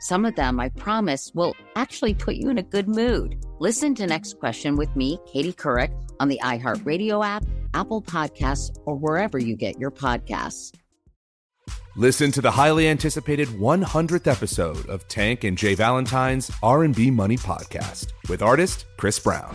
Some of them, I promise, will actually put you in a good mood. Listen to Next Question with me, Katie Couric, on the iHeartRadio app, Apple Podcasts, or wherever you get your podcasts. Listen to the highly anticipated 100th episode of Tank and Jay Valentine's R&B Money podcast with artist Chris Brown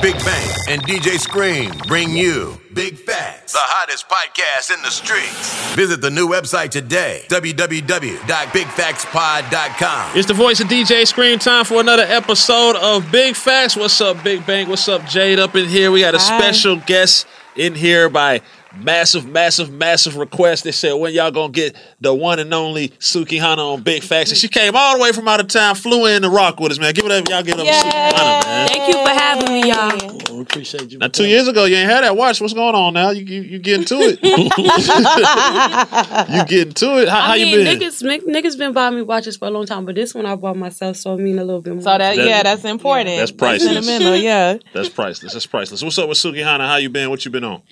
Big Bank and DJ Scream bring you Big Facts, the hottest podcast in the streets. Visit the new website today, www.bigfactspod.com. It's the voice of DJ Scream. Time for another episode of Big Facts. What's up, Big Bank? What's up, Jade? Up in here, we got a Hi. special guest in here by massive, massive, massive request. They said, when y'all gonna get the one and only Sukihana on Big Facts? And she came all the way from out of town, flew in to rock with us, man. Give it up, y'all give it up Sukihana, man. Thank you for having me, y'all. Well, we appreciate you. Now, two years ago, you ain't had that watch. What's going on now? You you, you getting to it? you getting to it? How, how mean, you been? Niggas, niggas been buying me watches for a long time, but this one I bought myself, so I mean a little bit more. So that, that yeah, that's important. That's priceless. Sentimental, yeah. That's priceless. That's priceless. What's up with Sukihana? How you been? What you been on?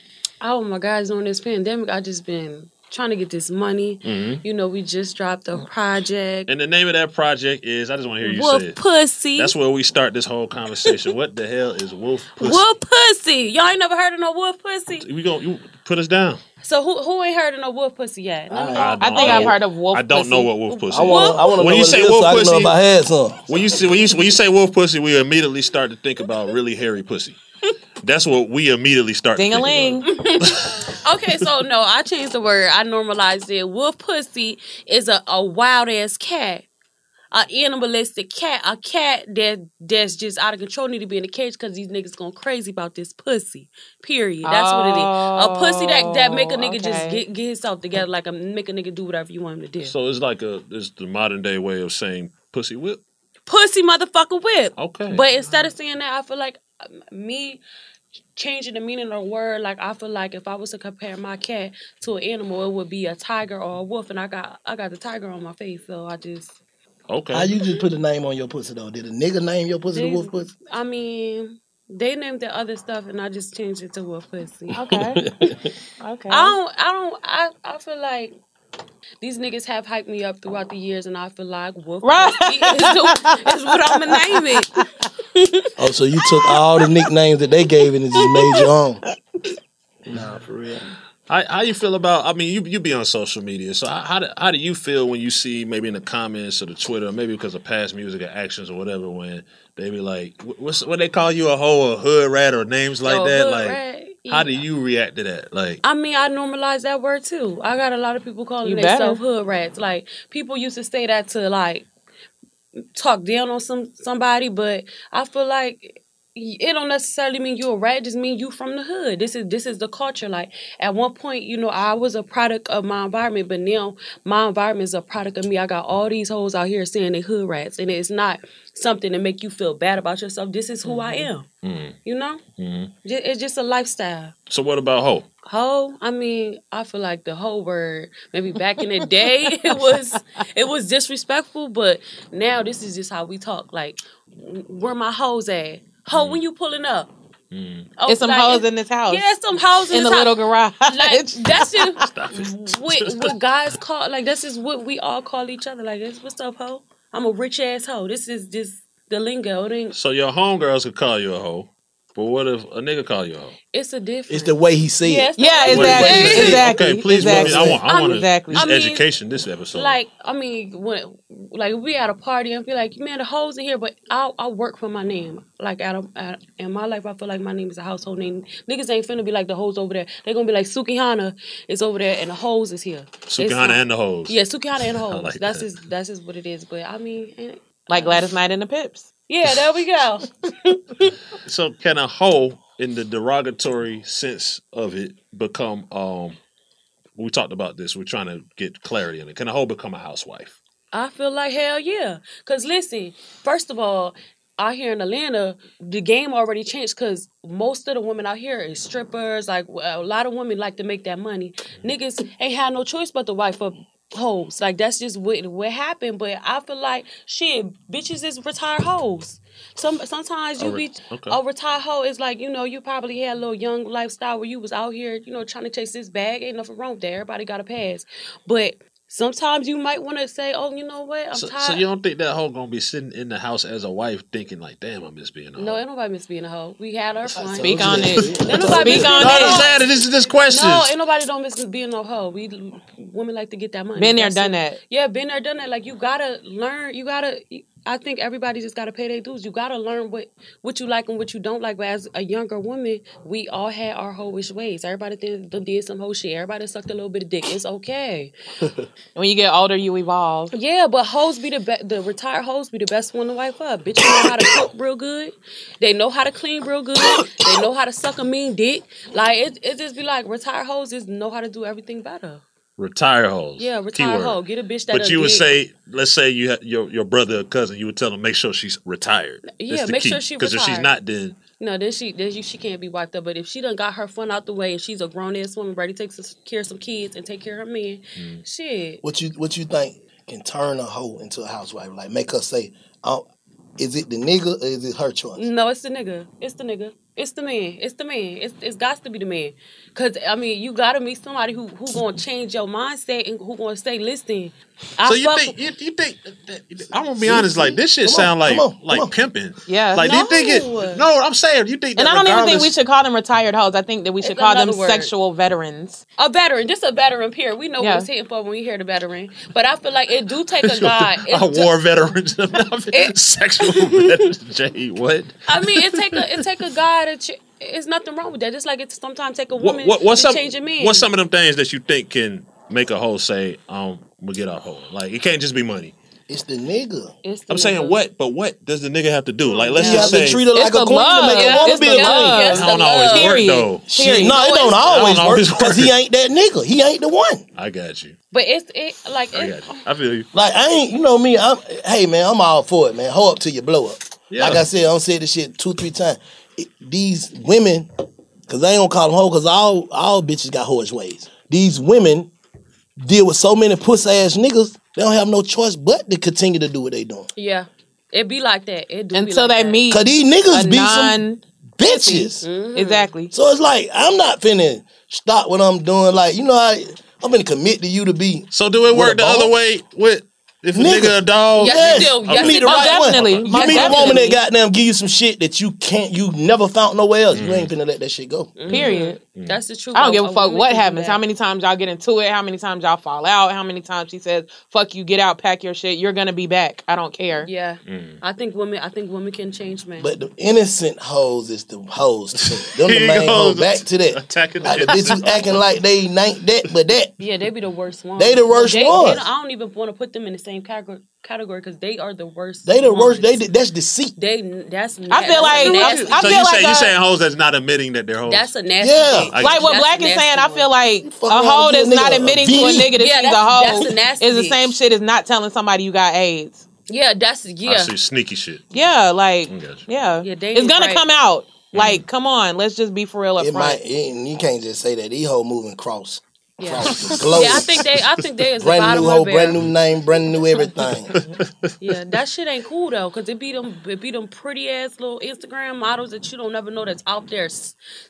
Oh my God, during this pandemic, I just been trying to get this money. Mm-hmm. You know, we just dropped a project. And the name of that project is I just want to hear you Wolf say it. Pussy. That's where we start this whole conversation. what the hell is Wolf Pussy? Wolf Pussy. Y'all ain't never heard of no Wolf Pussy? We going you put us down. So who who ain't heard of no wolf pussy yet? I, I, I think I've heard of wolf. Pussy. I don't know what wolf pussy. I want. I want to know when you what say wolf so I pussy, know if I had some. When you see when you when you say wolf pussy, we immediately start to think about really hairy pussy. That's what we immediately start. Ding a ling. okay, so no, I changed the word. I normalized it. Wolf pussy is a, a wild ass cat. An animalistic cat, a cat that that's just out of control, need to be in a cage because these niggas going crazy about this pussy. Period. That's oh, what it is. A pussy that that make a oh, nigga okay. just get get himself together, like a make a nigga do whatever you want him to do. So it's like a it's the modern day way of saying pussy whip. Pussy motherfucker whip. Okay. But instead of saying that, I feel like me changing the meaning of the word. Like I feel like if I was to compare my cat to an animal, it would be a tiger or a wolf, and I got I got the tiger on my face, so I just Okay. How you just put a name on your pussy though? Did a nigga name your pussy the wolf pussy? I mean, they named the other stuff, and I just changed it to wolf pussy. Okay. okay. I don't. I don't. I I feel like. These niggas have hyped me up throughout the years, and I feel like Wolf Right. Pussy is, is what I'm gonna name it. Oh, so you took all the nicknames that they gave and it just made your own. Nah, for real. How, how you feel about? I mean, you you be on social media, so how how do, how do you feel when you see maybe in the comments or the Twitter, maybe because of past music or actions or whatever, when they be like, what's what they call you a hoe or hood rat or names like Yo, that? hood Like, rat, how do you react to that? Like, I mean, I normalize that word too. I got a lot of people calling themselves hood rats. Like people used to say that to like talk down on some somebody, but I feel like it don't necessarily mean you a rat. It just mean you from the hood. This is this is the culture. Like at one point, you know, I was a product of my environment, but now my environment is a product of me. I got all these hoes out here saying they hood rats, and it's not something to make you feel bad about yourself. This is who I am. mm, You know, mm. Ju- it's just a lifestyle. so what about hoe? Hoe, I mean, I feel like the whole word maybe back in the day it was it was disrespectful, but now this is just how we talk. Like, where my hoes at? Hoe, mm. when you pulling up? Mm. Oh, it's some like, hoes in this house. Yeah, it's some hoes in, in the this little garage. Like that's just what, what guys call like this is what we all call each other. Like, it's, what's up, hoe? I'm a rich ass hoe. This is just the lingo. It ain't. So your homegirls could call you a hoe, but what if a nigga call you a hoe? It's a difference. It's the way he said Yeah, it. it's Yeah, way- What- what exactly, you say? exactly, Okay, please. exactly. I want. I I'm- want Exactly. this I mean, education. This episode. Like, I mean, when like we at a party and be like, man, the hoes in here, but I I work for my name. Like at, a, at in my life, I feel like my name is a household name. Niggas ain't finna be like the hoes over there. They gonna be like Sukihana is over there and the hoes is here. It's Sukihana and the hoes. Yeah, Sukihana and the hoes. like that's that. just that's just what it is. But I mean, like Gladys Knight and the Pips. Yeah, there we go. So can a hoe, in the derogatory sense of it, become? um We talked about this. We're trying to get clarity on it. Can a hoe become a housewife? I feel like hell yeah. Cause listen, first of all, out here in Atlanta, the game already changed. Cause most of the women out here is strippers. Like a lot of women like to make that money. Niggas ain't had no choice but to wife up hoes. Like that's just what what happened. But I feel like shit, bitches is retired hoes. Some sometimes you be okay. a retired hoe is like you know you probably had a little young lifestyle where you was out here you know trying to chase this bag. Ain't nothing wrong with that. Everybody got a pass, but. Sometimes you might want to say, "Oh, you know what? I'm So, tired." so you don't think that hoe gonna be sitting in the house as a wife, thinking like, "Damn, I miss being a hoe." No, ain't nobody miss being a hoe. We had our fun. Speak on it. Ain't nobody Speak miss on being a it. hoe. saying this is just questions. No, ain't nobody don't miss being no hoe. We women like to get that money. Been there, That's done it. that. Yeah, been there, done that. Like you gotta learn. You gotta. I think everybody just gotta pay their dues. You gotta learn what what you like and what you don't like. But as a younger woman, we all had our hoish ways. Everybody did, did some hoe shit. Everybody sucked a little bit of dick. It's okay. When you get older, you evolve. Yeah, but hoes be the be- the retired hoes be the best one to wipe up. Bitches know how to cook real good. They know how to clean real good. They know how to suck a mean dick. Like it, it just be like retired hoes just know how to do everything better. Retire hoes. Yeah, retire Keyword. hoe. Get a bitch that. But you would say, let's say you had your your brother or cousin, you would tell them make sure she's retired. Yeah, make sure she because if she's not, then no, then she then she, she can't be wiped up. But if she done got her fun out the way and she's a grown ass woman ready to take some, care of some kids and take care of her man, Mm. shit. What you what you think can turn a hoe into a housewife? Like make her say, oh, is it the nigga or is it her choice? No, it's the nigga. It's the nigga. It's the man. It's the man. It's it's got to be the man. Cause I mean, you gotta meet somebody who who gonna change your mindset and who gonna stay listening. I so you think you, you think I'm gonna be honest, like this shit Come on, sound like come on, come like on. pimping. Yeah. Like do you think it? No, I'm saying you think. And I don't even think we should call them retired hoes. I think that we should It's call them word. sexual veterans. a veteran, just a veteran period. We know Yeah. what it's hitting for when we hear the veteran. But I feel like it do take a guy. It a do- war veteran, sexual veteran. Jay, what? I mean, it take a it take a guy to. Ch- it's nothing wrong with that. Just like it sometimes take a woman what what's to some change a man. what's some of them things that you think can make a hoe say, um, we get our hoe? Like it can't just be money. It's the nigga. It's I'm saying what, but what does the nigga have to do? Like let's You just have to say treat her like a the queen to make love. her want It's be the a queen. love. I don't always work Period. though. Shit, no, it don't always don't work because he ain't that nigga. He ain't the one. I got you. But it's it like I got you. I feel you. Like I ain't, you know me. I'm, hey man, I'm all for it, man. Hold up till you blow up. Yeah. Like I said, I'm saying this shit two, three times. It- these women, cause I ain't gonna call them hoes, cause all all bitches got hoish ways. These women deal with so many puss ass niggas. They don't have no choice but to continue to do what they doing. yeah, it be like that. It do be Until like they that. meet Cause these niggas a be non some bitches. Mm-hmm. exactly. So it's like I'm not finna stop what I'm doing. Like you know, I I'm gonna commit to you to be. So do it work the other way with if a Nigga. nigga a dog? Yes, it do. You Yes, meet it the right definitely. one. You Most meet a woman definitely. that goddamn give you some shit that you can't, you never found nowhere else. You Mm. ain't finna let that shit go. Period. That's the truth. I don't give a fuck what happens. How many times y'all get into it? How many times y'all fall out? How many times she says, "Fuck you, get out, pack your shit. You're gonna be back. I don't care." Yeah, Mm. I think women. I think women can change men. But the innocent hoes is the hoes. too. Them Here the main hoes. Back to that. Attacking Like the the bitches acting like they ain't that, but that. yeah, they be the worst ones. They the worst They- they ones. don't- I don't even want to put them in the same category category because they are the worst. They the worst. They that's deceit. They that's. I feel like- nasty. I so feel you like say you a- saying hoes that's not admitting that they're hoes? that's a nasty. Yeah. thing. Like what That's Black is nasty saying, I feel like Fuck a around hoe that's not nigga, a admitting to a nigga that Yeah, she's a that's- hoe that's a nasty is the same shit as not telling somebody you got AIDS. Yeah, that's I yeah. see sneaky shit. Yeah, like I got you. yeah, Yeah, they it's gonna right. come out. Mm-hmm. Like, come on, let's just be for real up It front. might. It, you can't just say that. These hoes moving cross. Yeah. across the globe. Yeah, I think they. I think they is the brand bottom new of whole, the brand barrel. new name, brand new everything. Yeah, that shit ain't cool though, cause it be them, it be them pretty ass little Instagram models that you don't never know that's out there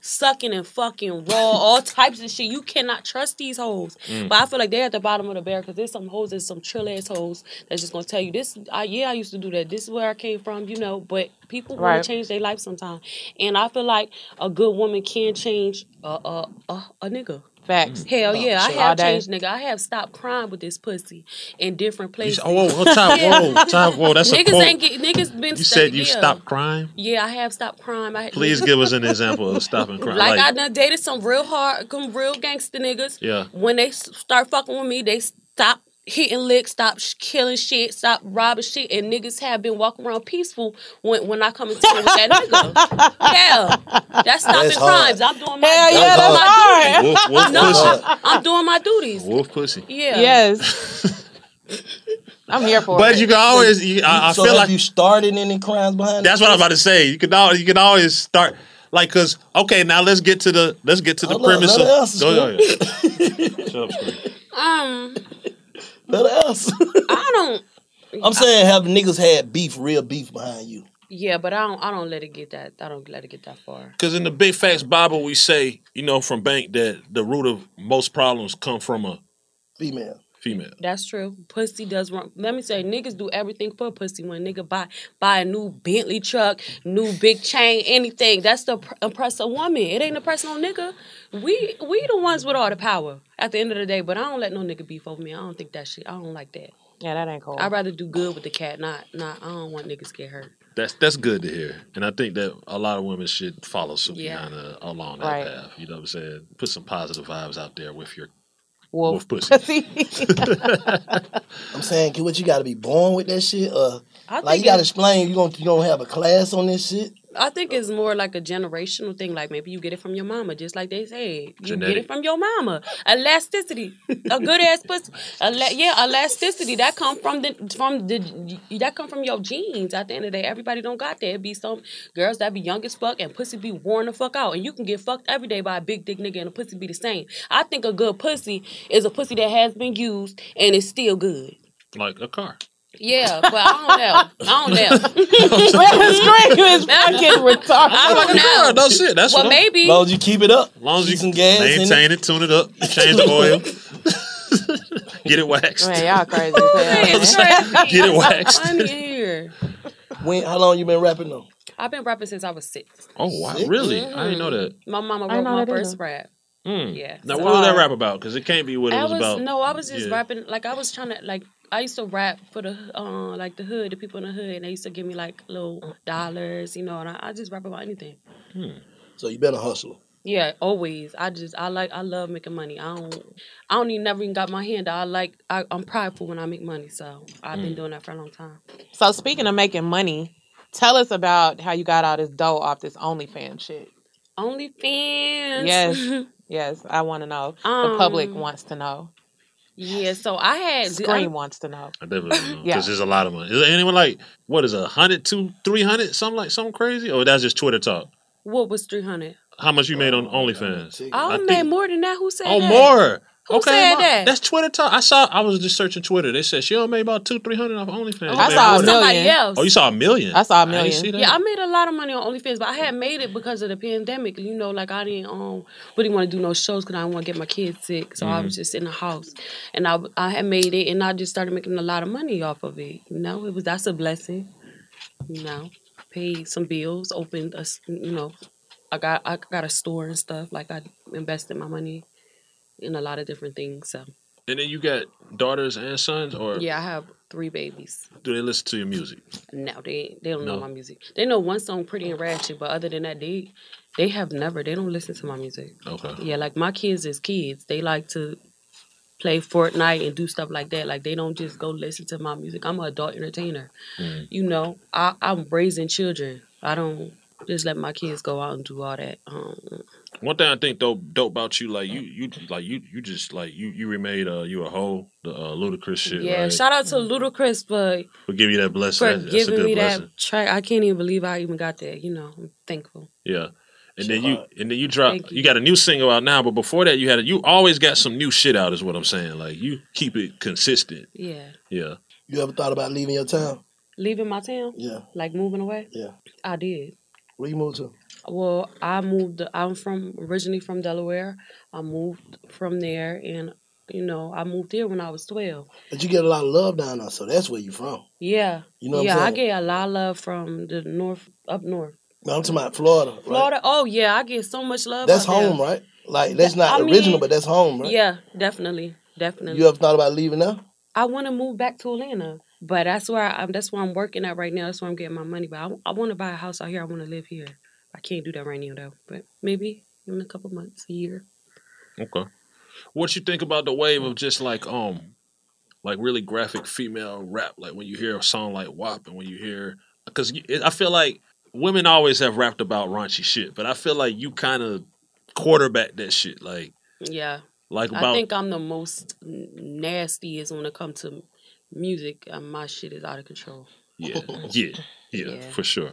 sucking and fucking raw, all types of shit. You cannot trust these hoes. Mm. But I feel like they're at the bottom of the barrel, cause there's some hoes there's some trill ass hoes that's just gonna tell you this. I, yeah, I used to do that. This is where I came from, you know. But people want to change their life sometime, and I feel like a good woman can change a a a, a nigga. Facts. Mm. Hell oh, yeah, I All have day. changed, nigga. I have stopped crying with this pussy in different places. oh, whoa, whoa, time- whoa, time- whoa, that's a niggas quote. ain't get niggas been. You sta- said you yeah. stopped crying. Yeah, I have stopped crying. I, Please give us an example of stopping crying. Like, I done dated some real hard, some real gangster niggas. Yeah. When they start fucking with me, they stop hitting licks, stop sh- killing shit, stop robbing shit, and niggas have been walking around peaceful when when I come into with that nigga. Yeah, that's stopping That's crimes. I'm doing my, Hell I'm yeah, doing that's my hard. duties. Wolf- wolf no, pussy. I'm doing my duties. Wolf pussy. Yeah. Yes. I'm here for But it. But you can always. You, I, I so feel have like you started any crimes behind? That's what I'm about to say. You can always, you can always start like because okay now let's get to the let's get to the Hold premise let of her answer, go, go, go. Shut up, Scream. Um, Let us. I don't. I'm saying have niggas had beef, real beef behind you. Yeah, but I don't. I don't let it get that. I don't let it get that far. Because in the Big Facts Bible we say you know from Bank that the root of most problems come from a Female. Female. That's true. Pussy does wrong. Let me say, niggas do everything for pussy. When nigga buy buy a new Bentley truck, new big chain, anything, that's to pr- impress a woman. It ain't impress no nigga. We we the ones with all the power at the end of the day. But I don't let no nigga beef over me. I don't think that shit. I don't like that. Yeah, that ain't cool. I'd rather do good with the cat. Not not. I don't want niggas get hurt. That's that's good to hear, and I think that a lot of women should follow suit Yeah. kind of uh, along that Right. path. You know what I'm saying? Put some positive vibes out there with your Wolf, wolf pussy. I'm saying, kid, what you got to be born with that shit? Uh, I like you got to explain. You gonna you gonna have a class on this shit? I think it's more like a generational thing. Like maybe you get it from your mama, just like they say. You get it from your mama. Elasticity, a good ass pussy. Ela- yeah, elasticity that come from the from the that come from your genes. At the end of the day, everybody don't got that. It be some girls that be young as fuck and pussy be worn the fuck out, and you can get fucked every day by a big dick nigga and a pussy be the same. I think a good pussy is a pussy that has been used and is still good. like a car. Yeah, but I don't know. I don't know. Scream is fucking retarded. I don't know. No shit. That's well, what I'm- maybe. As long as you keep it up. As long as you some gas in it. maintain it, tune it up, change the oil, get it waxed. Man, y'all crazy. Oh, as hell. Get it waxed. I'm here. When? How long you been rapping though? I've been rapping since I was six. Oh wow, really? I didn't know mm-hmm. that. My mama I wrote know my that first either. rap. Mm. Yeah. Now, So- what was that rap about? Because it can't be what it I was, was about. no, I was just Yeah. rapping like I was trying to like I used to rap for the uh like the hood, the people in the hood, and they used to give me like little dollars, you know, and I, I just rap about anything. Hmm. So you been a hustler. Yeah, always. I just I like I love making money. I don't I don't even never even got my hand. I like I, I'm prideful when I make money, so I've been Mm. doing that for a long time. So speaking of making money, tell us about how you got all this dough off this OnlyFans shit. OnlyFans. Yes, yes, I want to know. the public Um, wants to know. Yeah, so I had Scream wants to know. I definitely know because Yeah. there's a lot of money. Is there anyone like what is it, a hundred, two, three hundred, something like something crazy, or that's just Twitter talk? What was three hundred? How much you made on OnlyFans? I, made more than that. Who said Oh, that? more. Who okay, said ma- that? That's Twitter talk. I saw. I was just searching Twitter. They said she only made about two, three hundred off OnlyFans. I saw made a million. Somebody else. Oh, you saw a million. I saw a didn't million. see that. Yeah, I made a lot of money on OnlyFans, but I had made it because of the pandemic. You know, like I didn't um really want to do no shows because I didn't want to get my kids sick. So I was Mhm. just in the house, and I I had made it, and I just started making a lot of money off of it. You know, it was that's a blessing. You know, paid some bills, opened a s- you know, I got I got a store and stuff. Like I invested my money in a lot of different things. So And then you got daughters and sons, or yeah, I have three babies. do they listen to your music? No, they they don't know my music. They know one song, "Pretty and Ratchet," but other than that, they they have never. They don't listen to my music. Okay. Yeah, like my kids is kids. They like to play Fortnite and do stuff like that. Like they don't just go listen to my music. I'm an adult entertainer. Mm. You know, I, I'm raising children. I don't just let my kids go out and do all that. Um, One thing I think dope dope about you, like you you like you you just like you you remade uh you a whole the uh, Ludacris shit. yeah, right? shout out to Ludacris for for give you that blessing. for That- that's a giving good me blessing. that track. I can't even believe I even got that. You know, I'm thankful. Yeah. And then you and then you drop you. got a new single out now, but before that you had a, you always got some new shit out is what I'm saying. Like you keep it consistent. Yeah. Yeah. You ever thought about leaving your town? Leaving my town? Yeah. Like moving away? Yeah. I did. Where you moved to? Well, I moved. I'm from originally from Delaware. I moved from there, and you know, I moved here when I was twelve. But you get a lot of love down there, so that's where you're from. Yeah, You know what yeah, I get a lot of love from the north, up north. No, I'm talking about Florida. Right? Florida. Oh yeah, I get so much love. That's out there. home, right? Like that's not I original, mean, but that's home, right? Yeah, definitely, definitely. You ever thought about leaving there? I want to move back to Atlanta, but that's where I, am that's where I'm working at right now. That's where I'm getting my money. But I, I want to buy a house out here. I want to live here. I can't do that right now though. But maybe in a couple months, a year. Okay. What you think about the wave of just like um like really graphic female rap like when you hear a song like WAP and when you hear cuz I feel like women always have rapped about raunchy shit, but I feel like you kind of quarterback that shit like Yeah. Like about, I think I'm the most nastiest when it comes to music. My shit is out of control. yeah, yeah, yeah, for sure.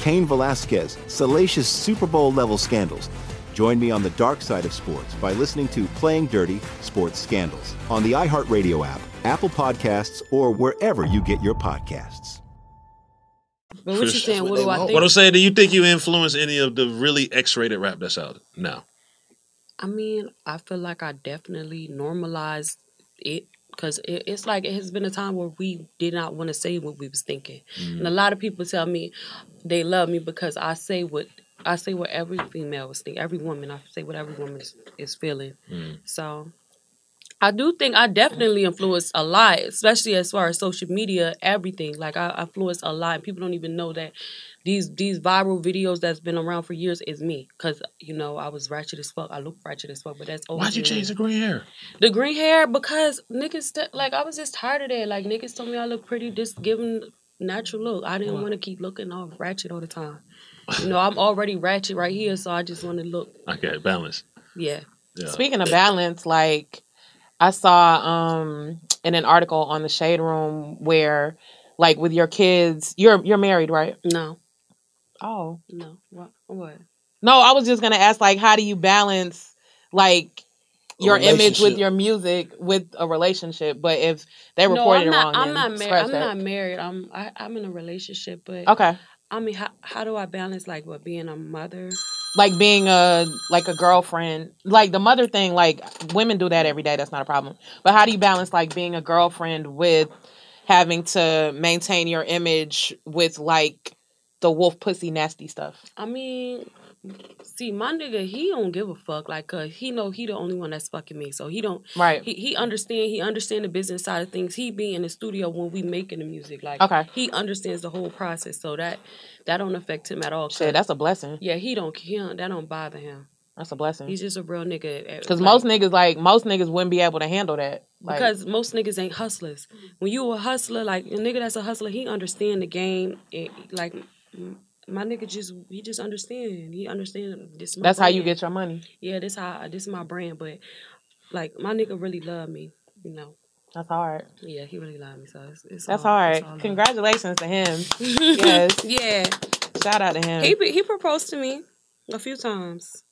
Cain Velasquez, salacious Super Bowl level scandals. Join me on the dark side of sports by listening to Playing Dirty Sports Scandals on the iHeartRadio app, Apple Podcasts, or wherever you get your podcasts. But what you saying? What do I think? What I'm saying, do you think you influence any of the really X-rated rap that's out now? I mean, I feel like I definitely normalized it because it, it's like it has been a time where we did not want to say what we was thinking, Mm. and a lot of people tell me they love me because I say what I say what every female was thinking, every woman I say what every woman is, is feeling. So I do think I definitely influenced a lot, especially as far as social media, everything. Like I, I influenced a lot, and people don't even know that these these viral videos that's been around for years is me. Cause you know I was ratchet as fuck. I look ratchet as fuck, but that's Why'd you change the green hair? The green hair because niggas st- like I was just tired of that. Like niggas told me I look pretty, just giving natural look. I didn't want to keep looking all ratchet all the time. You know I'm already ratchet right here, so I just want to look. Okay, balance. Yeah. Yeah. Speaking of balance, like I saw um in an article on the Shade Room where like with your kids, you're you're married, right? No. Oh. No. What? What? No, I was just gonna ask like how do you balance like your image with your music with a relationship? But if they no, reported I'm it not. wrong, I'm then not married. I'm that. not married. I'm. I, I'm in a relationship, but Okay. I mean, how how do I balance like what being a mother? Like being a like a girlfriend like the mother thing like women do that every day that's not a problem. But how do you balance like being a girlfriend with having to maintain your image with like the wolf pussy nasty stuff? I mean, see my nigga, he don't give a fuck. Like, cause he know he the only one that's fucking me. So he don't. Right. He he understand. He understand the business side of things. He be in the studio when we making the music. Like, Okay. He understands the whole process. So that that don't affect him at all. Shit, that's a blessing. Yeah, he don't. He don't that don't bother him. That's a blessing. He's just a real nigga. Because like- most niggas, like most niggas, wouldn't be able to handle that. Like, because most niggas ain't hustlers. When you a hustler, like a nigga that's a hustler, he understand the game. Like my nigga just he just understand. He understand this. that's how you get your money. Yeah, this how this is my brand. But like my nigga really love me. You know. That's hard. Yeah, he really love me. So it's, it's That's all, hard. it's. Congratulations to him. yes. Yeah. Shout out to him. He he proposed to me a few times.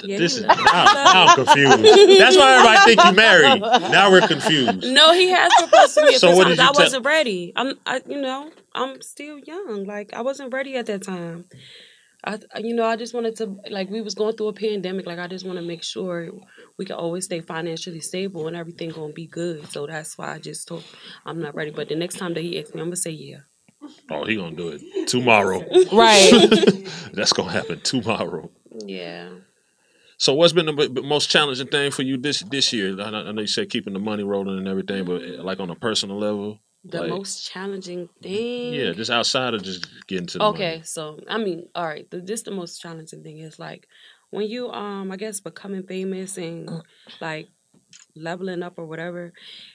Yeah, This is now, now I'm confused. That's why everybody think you married. Now we're confused. No, he has proposed to me. So what did you I tell- wasn't ready. I'm, I, you know, I'm still young. Like I wasn't ready at that time. I, you know, I just wanted to like we was going through a pandemic. Like I just want to make sure we can always stay financially stable and everything gonna be good. So that's why I just told I'm not ready. But the next time that he asks me, I'm gonna say yeah. Oh, he gonna do it tomorrow. Right. That's gonna happen tomorrow. Yeah. So, what's been the b- b- most challenging thing for you this this year? I know, you said keeping the money rolling and everything, but eh, like on a personal level, The like, most challenging thing. yeah, just outside of just getting to the okay money. so i mean all right the, this the most challenging thing is like when you um i guess becoming famous and like leveling up or whatever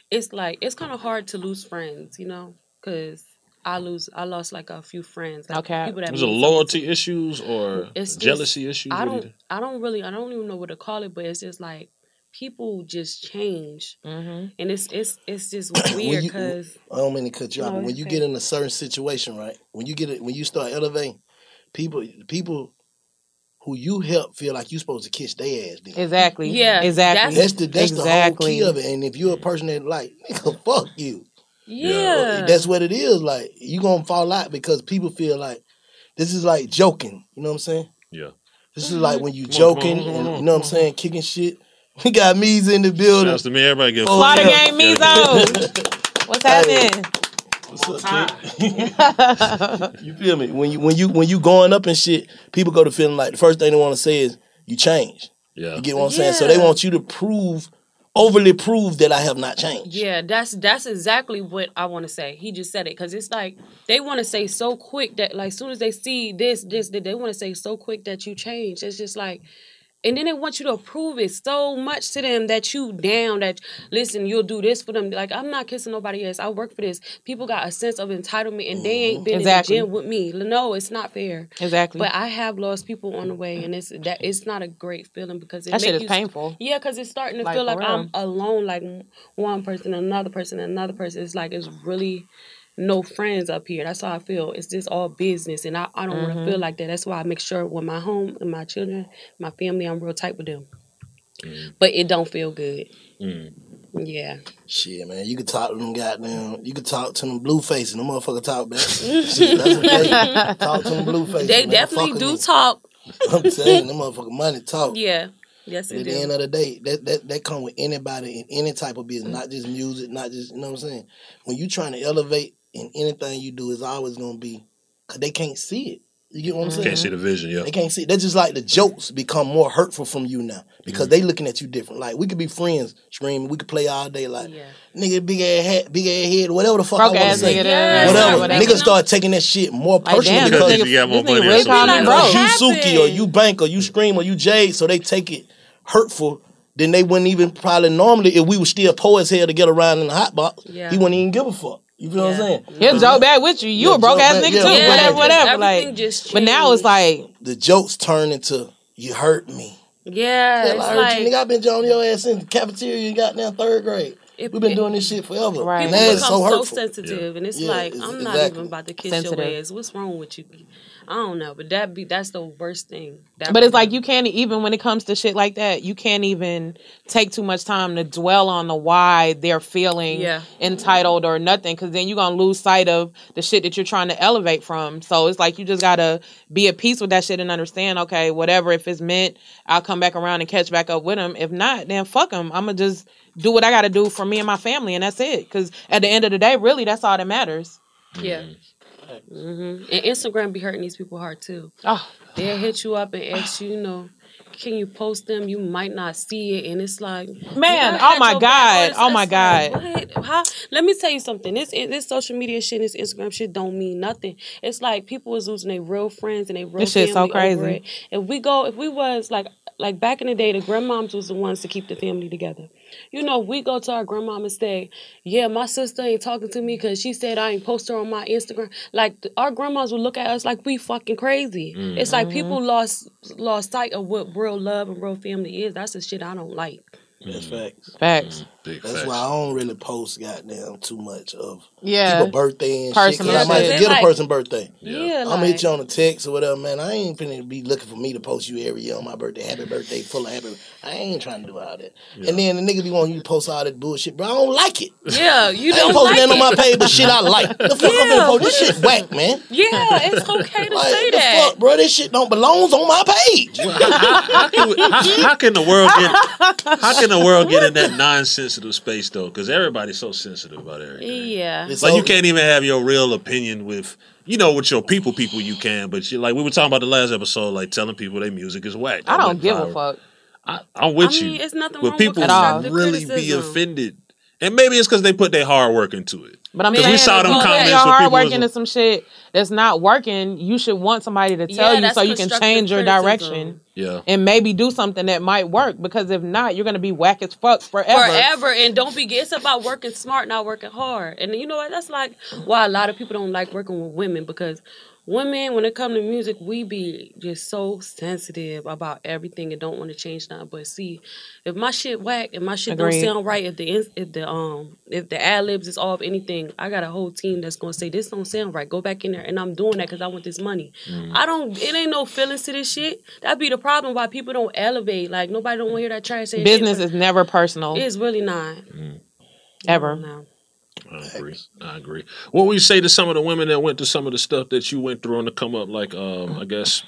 it's like it's kind of hard to lose friends you know because i lose i lost like a few friends like Okay. people that Was it mean something loyalty issues or it's just- jealousy issues? I do you don't. I don't really. I don't even know what to call it, but it's just like people just change, mm-hmm. and it's it's it's just weird because I don't mean to cut you off, No, but when you okay. get in a certain situation, right? When you get it, when you start elevating, people, people who you help feel like you're supposed to kiss their ass. Then. Exactly. Yeah, Exactly. That's the that's exactly. the whole key of it. And if you're a person that like, nigga, fuck you. Yeah, That's what it is. Like you gonna fall out because people feel like this is like joking. You know what I'm saying? Yeah. This is like mm-hmm. when you Come on, come joking on, come and you know what I'm mm-hmm. saying, kicking shit. We got me's in the building. Shouts to me. Everybody get Oh, Slaughter yeah. Gang Mizo. What's happening? you feel me? When you when you when you going up and shit, people go to feeling like the first thing they want to say is you change. Yeah. You get what I'm saying? So they want you to prove, overly prove that I have not changed. Yeah, that's that's exactly what I want to say. He just said it because it's like they want to say so quick that like soon as they see this this that they want to say so quick that you change. It's just like. And then they want you to prove it so much to them that you down that listen you'll do this for them. Like I'm not kissing nobody else. I work for this. People got a sense of entitlement and they ain't been Exactly. in the gym with me. No it's not fair. Exactly. but I have lost people on the way and it's that it's not a great feeling because it That shit is you- painful. yeah because it's starting to Like, feel like I'm alone like one person another person another person. It's like it's really no friends up here that's how i feel it's just all business and i, I don't want Mhm. to feel like that that's why i make sure with my home and my children my family i'm real tight with them but it don't feel good yeah Shit, man, you could talk to them goddamn. You could talk to them blue faces. Them motherfucker talk back. Shit, that's okay. Talk to them blue faces. they man. definitely Fuck do me. talk I'm saying them motherfucker money talk. yeah yes At the do end of the day, that, that that come with anybody in any type of business, not just music, not just you know what I'm saying. When you trying to elevate in anything you do, is always gonna be because they can't see it. You get what I'm saying? Can't see the vision. Yeah. They can't see. That's just like the jokes become more hurtful from you now because Mm-hmm. they looking at you different. Like we could be friends, screaming. We could play all day. Like nigga, big ass hat, big ass head, whatever the fuck Broke I want to say. nigga there, whatever. whatever. Niggas start taking that shit more Like, personal damn, because this nigga- You got more this money or really because you Suki or you Bank or you Scream or you Jade, so they take it hurtful. Then they wouldn't even probably normally if we were still poor as hell to get around in the hot box. Yeah. He wouldn't even give a fuck. You feel what I'm saying? He'll joke back with you. You Yeah, a broke ass nigga yeah, too. yeah. Whatever, whatever. Everything Like, just but now it's like The jokes turn into you hurt me. yeah Hell, it's I heard like you, nigga, I've been on your ass since the cafeteria you got down third grade. We've been doing this shit forever. Right. People And that become is so so, hurtful. sensitive, and it's Yeah, like it's- I'm not exactly. even about to kiss Sensitive. your ass. What's wrong with you? I don't know, but that be that's the worst thing. That But it's like you can't even when it comes to shit like that, you can't even take too much time to dwell on the why they're feeling Yeah. entitled or nothing, because then you're gonna lose sight of the shit that you're trying to elevate from. So it's like you just gotta be at peace with that shit and understand, okay, whatever. If it's meant, I'll come back around and catch back up with them. If not, then fuck them. I'm gonna just do what I gotta do for me and my family, and that's it. Because at the end of the day, really, that's all that matters. yeah. Mm-hmm. Hmm And Instagram be hurting these people hard too. Oh. They'll hit you up and ask you, you know, can you post them? You might not see it, and it's like, Man, oh my God, oh my like, God. what? How? Let me tell you something. This this social media shit, this Instagram shit, don't mean nothing. It's like people is losing their real friends and their real This shit's so crazy. If we go, if we was like like back in the day, the grandmoms was the ones to keep the family together. You know, we go to our grandmom and say, "Yeah, my sister ain't talking to me because she said I ain't post her on my Instagram." Like th- our grandmas would look at us like we fucking crazy. Mm. It's like Mhm. people lost lost sight of what real love and real family is. That's the shit I don't like. That's facts. Facts. That's why I don't really post goddamn too much of Yeah. people birthday and shit. Personal Cause I might shit. forget Like- a person birthday. Yeah, I'm like- gonna hit you on a text or whatever, man. I ain't finna be looking for me to post you every year on my birthday. Happy birthday, full of happy. I ain't trying to do all that. And then the nigga be wanting you to post all that bullshit, bro. I don't like it. Yeah, you don't ain't posting like that on my page, but shit I like. The fuck I'm Yeah, gonna post this what shit whack, man. Yeah, it's okay to Like, say the that. fuck, bro? This shit don't belongs on my page. how, how can the world get? How can the world get in that non-sensitive space though? Because everybody's so sensitive about everything. Yeah. like you can't even have your real opinion with you know with your people people you can, but you like we were talking about the last episode, like telling people their music is whack. I don't went give a fuck. I, I'm with I you. mean, it's nothing but wrong people with At all. constructive really be offended, and maybe it's because they put their hard work into it. But I'm because we saw them you comments your hard people work was- into some shit that's not working, you should want somebody to tell Yeah, you so you can change your criticism. direction Yeah. and maybe do something that might work. Because if not, you're gonna be whack as fuck forever. Forever, and don't be. It's about working smart, not working hard. And you know what? That's like why a lot of people don't like working with women because women, when it comes to music, we be just so sensitive about everything and don't want to change nothing. But see, if my shit whack, if my shit Agreed. don't sound right, if the if the um if the ad libs is off anything, I got a whole team that's gonna say this don't sound right. Go back in there, and I'm doing that because I want this money. I don't. It ain't no feelings to this shit. That be the problem why people don't elevate. Like nobody don't want to hear that trash. saying shit, Business is never personal. It's really not. ever. I agree. I agree. What would you say to some of the women that went through some of the stuff that you went through on the come up, like um, I guess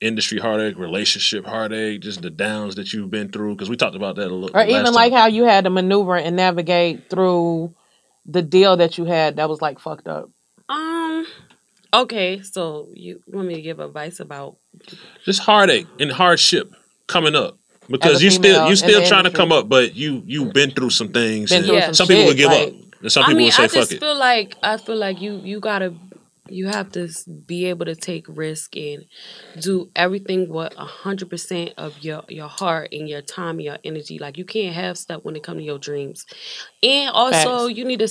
industry heartache, relationship heartache, just the downs that you've been through? Because we talked about that a little. Or even like how you had to maneuver and navigate through the deal that you had that was like fucked up. Okay, so you want me to give advice about? just heartache and hardship coming up because As a you still you in still the trying to come up, but you you've been through some things. Been and through some some people shit, will give like- up, and some people I mean, will say I fuck just it. feel like I feel like you you gotta you have to be able to take risk and do everything what a hundred percent of your your heart and your time and your energy. Like you can't have stuff when it comes to your dreams, and also Facts. you need to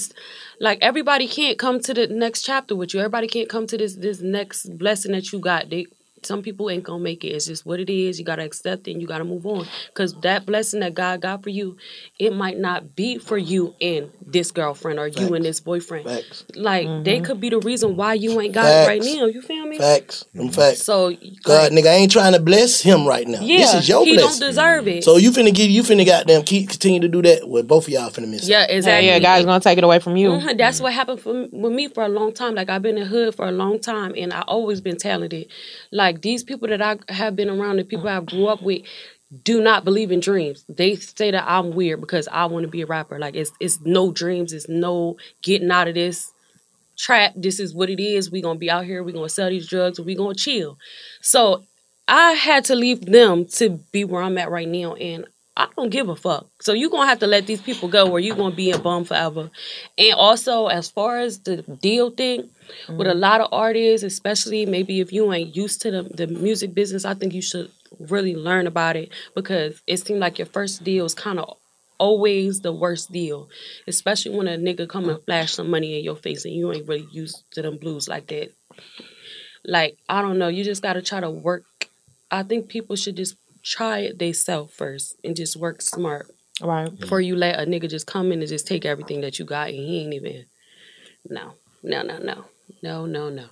like everybody can't come to the next chapter with you. Everybody can't come to this this next blessing that you got. They some people ain't gonna make it. It's just what it is. You gotta accept it and you gotta move on. Cause that blessing that God got for you, it might not be for you and this girlfriend or you and this boyfriend. Facts. Like they could be the reason why you ain't got it right now. You feel me? Facts. Them facts. So God, nigga, I ain't trying to bless him right now. yeah, this is your he blessing. don't deserve it. So you finna give you finna goddamn keep continue to do that. Well, both of y'all finna miss. Yeah, it. exactly. Yeah, God's gonna take it away from you. Mhm, That's what happened for with me for a long time. Like I've been in hood for a long time, and I always been talented. Like these people that I have been around, the people I grew up with, do not believe in dreams. They say that I'm weird because I want to be a rapper. Like it's it's no dreams. It's no getting out of this trap. This is what it is. We gonna be out here. We gonna sell these drugs. We gonna chill. So I had to leave them to be where I'm at right now, and I don't give a fuck. So you're gonna have to let these people go, or you're gonna be a bum forever. And also, as far as the deal thing, with a mm-hmm. lot of artists, especially maybe if you ain't used to the, the music business, I think you should really learn about it because it seemed like your first deal is kind of always the worst deal, especially when a nigga come and flash some money in your face and you ain't really used to them blues like that. Like I don't know, you just gotta try to work. I think people should just try it theyself first and just work smart. Right. Before you let a nigga just come in and just take everything that you got and he ain't even. No, no, no, no, no, no, no.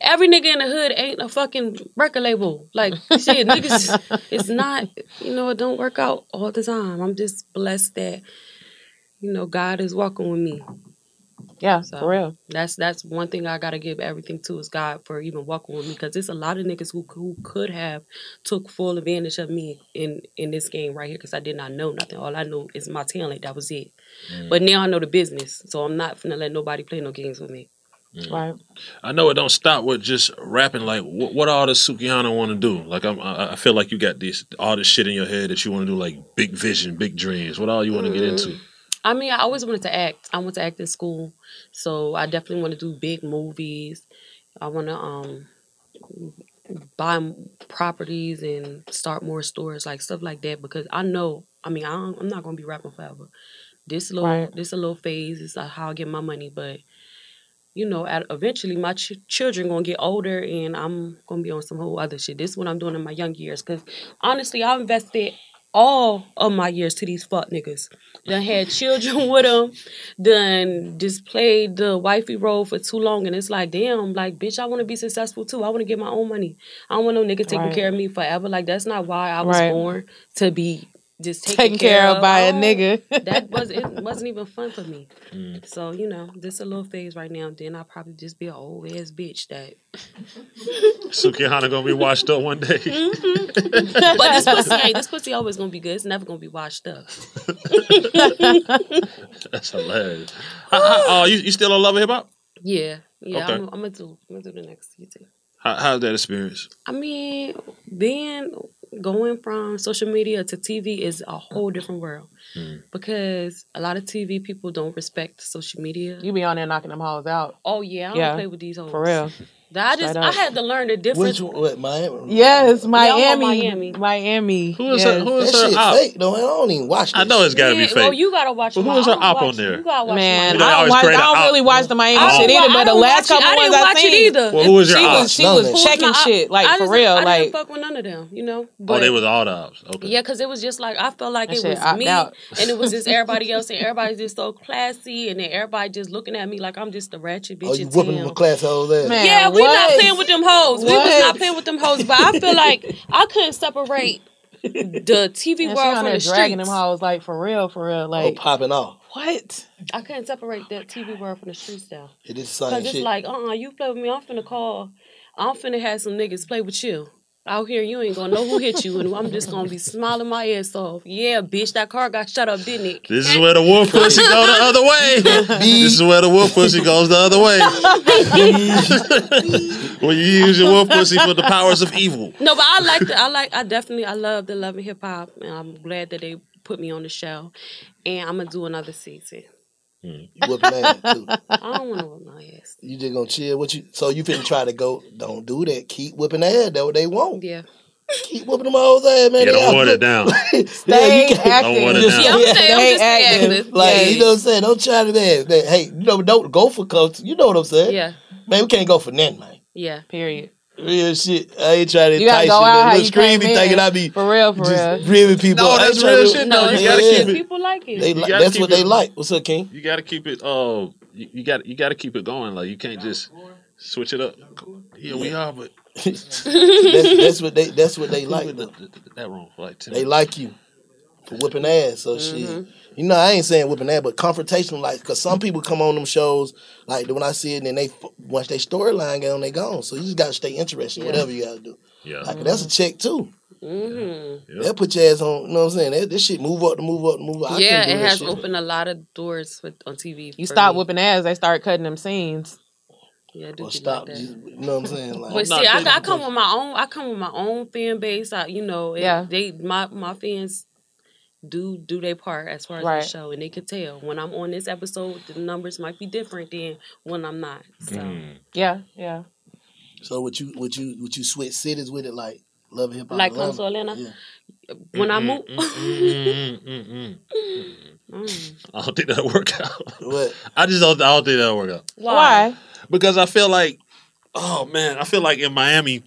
Every nigga in the hood ain't a fucking record label. Like shit, niggas, it's not. You know, it don't work out all the time. I'm just blessed that, you know, God is walking with me. Yeah, So for real. That's that's one thing I gotta give everything to is God for even walking with me because there's a lot of niggas who who could have took full advantage of me in in this game right here because I did not know nothing. All I knew is my talent. That was it. But mm. now I know the business, so I'm not gonna let nobody play no games with me. Mm. Right. I know it don't stop with just rapping. Like, what, what all does Sukihana want to do? Like, I'm, I I feel like you got this all this shit in your head that you want to do, like big vision, big dreams. What all you want to get into? Mm-hmm. I mean, I always wanted to act. I went to acting school, so I definitely want to do big movies. I want to um buy properties and start more stores, like stuff like that. Because I know, I mean, I I'm not gonna be rapping forever. This little, Right. this a little phase is like how I get my money, but you know, at, eventually my ch- children gonna get older, and I'm gonna be on some whole other shit. This is what I'm doing in my young years. Because honestly, I invested all of my years to these fuck niggas. Done had children with them. Done just played the wifey role for too long, and it's like, damn, like bitch, I want to be successful too. I want to get my own money. I don't want no nigga taking Right. care of me forever. Like that's not why I was Right. born to be just taken, Taken care of by I a don't- nigga. that was it wasn't even fun for me. Mm. So you know, this a little phase right now. Then I'll probably just be an old ass bitch that. Sukihana gonna be washed up one day. but this pussy ain't. This pussy always gonna be good. It's never gonna be washed up. That's hilarious. How, how, uh, you, you still on Love and Hip Hop? Yeah, yeah. Okay. I'm, I'm gonna do. I'm gonna do the next season. How, how's that experience? I mean, being going from social media to TV is a whole different world hmm. because a lot of TV people don't respect social media. You be on there knocking them hoes out. Oh yeah, I don't Yeah, play with these hoes for real. I just Straight I had to learn the difference. Which one? What, Miami? Yes, Yeah, I'm Miami. Miami. Miami. Who is yes. her? Who is That her shit op? fake though. I don't even watch. I know it's got to be fake. Well, you gotta watch. But who my- is her I don't op on there? You gotta watch. Man, I don't, watch, create I a don't really watch the Miami I shit either, but the last watch it. couple I ones didn't I watch it either. Well, who was your she op? was she was checking shit like for just- real, I like didn't fuck with none of them, you know. Oh, But they was all the ops. Okay. yeah, because it was just like I felt like it was me, and it was just everybody else, and everybody's just so classy, and then everybody just looking at me like I'm just a ratchet bitch Oh, you whooping town. them class hoes ass. Yeah, we not playing with them hoes. We was not playing with them hoes, but I feel like I couldn't separate the TV Man, she world from there the dragging them streets. hoes like for real, for real, Oh, like popping off. what? I couldn't separate that TV world from the streets though. It is the same Cause it's shit. like, uh, uh you play with me, I'm finna call. I'm finna have some niggas play with you. Out here, you ain't gonna know who hit you, and I'm just gonna be smiling my ass off. Yeah, bitch, that car got shut up, didn't it? This is where the wolf pussy go the other way. this is where the wolf pussy goes the other way. when you use your wolf pussy for the powers of evil. No, but I like the, I like I definitely I love the love and hip hop, and I'm glad that they put me on the show, and I'm gonna do another season. You whooping ass too. I don't want to whoop my ass. You just gonna chill. What you? So you finna try to go? Don't do that. Keep whipping ass. That's what they want. Yeah. Keep whipping them hoes ass, man. Yeah, They don't out water it down. yeah, you can't- Don't water it down. Yeah, I'm saying I'm They just acting. acting. Like you know what I'm saying? Don't try to man. man, Hey, you know, don't go for culture. You know what I'm saying? Yeah, Man, we can't go for nothing, man. yeah. Period. Real shit. I ain't trying to You gotta entice go you. out man. how Look, you Scream came be in. thinking I be For real, for just real. ribbing people. No, that's real to- shit, No, You gotta real. keep it. People like it. They You like, that's keep what they like. What's up, King? You gotta keep it. Uh, you, you got you got to keep it going. Like you can't just switch it up. Yeah, we are, but that's, that's what they. That's what they like. Leave though. it th- th- that wrong like. They like you for whipping ass. So shit. You know, I ain't saying whipping ass, but confrontational, like, because some people come on them shows, like when I see it, and then they once they storyline get on, they gone. So you just got to stay interested, whatever you got to do. Yeah. Like that's a check too. Mm-hmm. They'll put your ass on. You know what I'm saying? That, this shit move up to move up to move up. Yeah, it has shit. opened a lot of doors with on TV. You for stop me. whipping ass, they start cutting them scenes. Yeah, I do stop. like that. you know what I'm saying? Like, But see, I, I come with my own. I come with my own fan base. I, you know, Yeah. They my my fans do do their part as far as Right. the show, and they can tell when I'm on this episode. The numbers might be different than when I'm not. So Mm. Yeah, yeah. So would you would you would you switch cities with it like love and hip hop? like Love? come to Atlanta. Yeah. When I move, Mm, mm, mm, mm. I don't think that'll work out. What? I just don't. I don't think that'll work out Why? because I feel like, oh man, I feel like in Miami,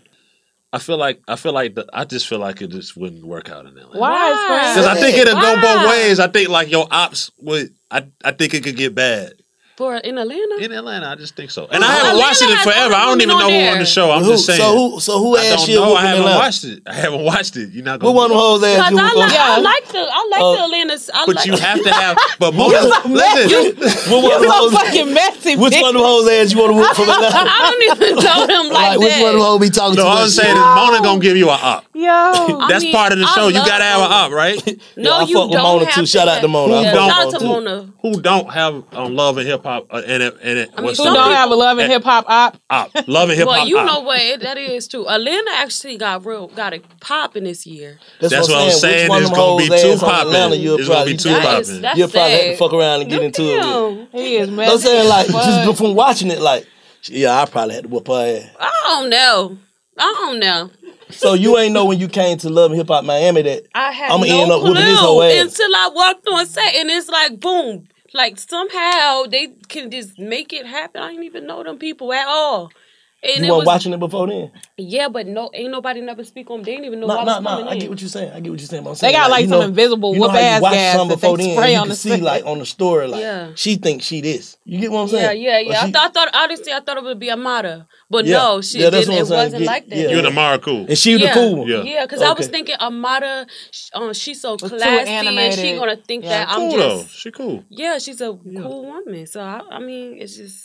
I feel like I feel like the, I just feel like it just wouldn't work out in Atlanta. Why? Because I think it'll go both ways. I think like your ops would. I I think it could get bad for in Atlanta. in Atlanta. I just think so. And I haven't Atlanta watched it in forever. I don't even know who on the show. I'm Who- just saying. So who so who I asked don't you? know. I haven't Atlanta? watched it. I haven't watched it. You're not gonna. one of them hoes asked you? I whooping- like, I like the I like Oh. the Atlanta's. I But like, you have to have. But most. What listen. one of them You so hoes? fucking messy, Which bitch. one of them hoes asked you want to whoop from Atlanta? I don't even know them like, Like, which that. one of them hoes be talking No, to? I was saying is Mona gonna give you a op. Yo, That's part of the show. You gotta have an Mona. op, right? No, you don't Mona have too. Shout out to Mona. I Yeah, fuck shout out to Mona, Mona. Who don't have um, love and hip hop uh, and it, and it, I mean, what's who don't have a love and hip hop op? op? Love and hip hop. Well, you op. know what? It- That is true. Atlanta actually got real, got it popping this year. That's what I'm saying. Which one It's gonna be too popping. Atlanta, you'll It's gonna be too popping. You'll probably have to fuck around and get into it. He is I'm saying like just from watching it, like yeah, I probably had to whoop her ass. I don't know. I don't know. So you ain't know when you came to Love and Hip Hop Miami that I had I'ma no end up clue whooping this whole ass. until I walked on set, and it's like boom, like somehow they can just make it happen. I didn't even know them people at all. And you weren't was, watching it before then. Yeah, but no, ain't nobody never speak on. Them. They didn't even know No, I was no, no. I get what you're saying. I get what you're saying. But I'm They got like you some know- invisible you know whoop how you ass watch gas something that before they then, spray and on you the can see set. like on the story, like Yeah. she thinks she this. You get what I'm saying? yeah, But yeah. I she- thought, I thought, honestly, I thought it would be Amara, but Yeah. no, she Yeah, didn't. It wasn't Yeah, like that. yeah. You and Amara cool. And she the cool one. Yeah. Yeah, because I was thinking Amara, sh- um, she's so classy, and she gonna think that I'm Cool just. She cool. Yeah, she's a cool woman. So I, I mean, it's just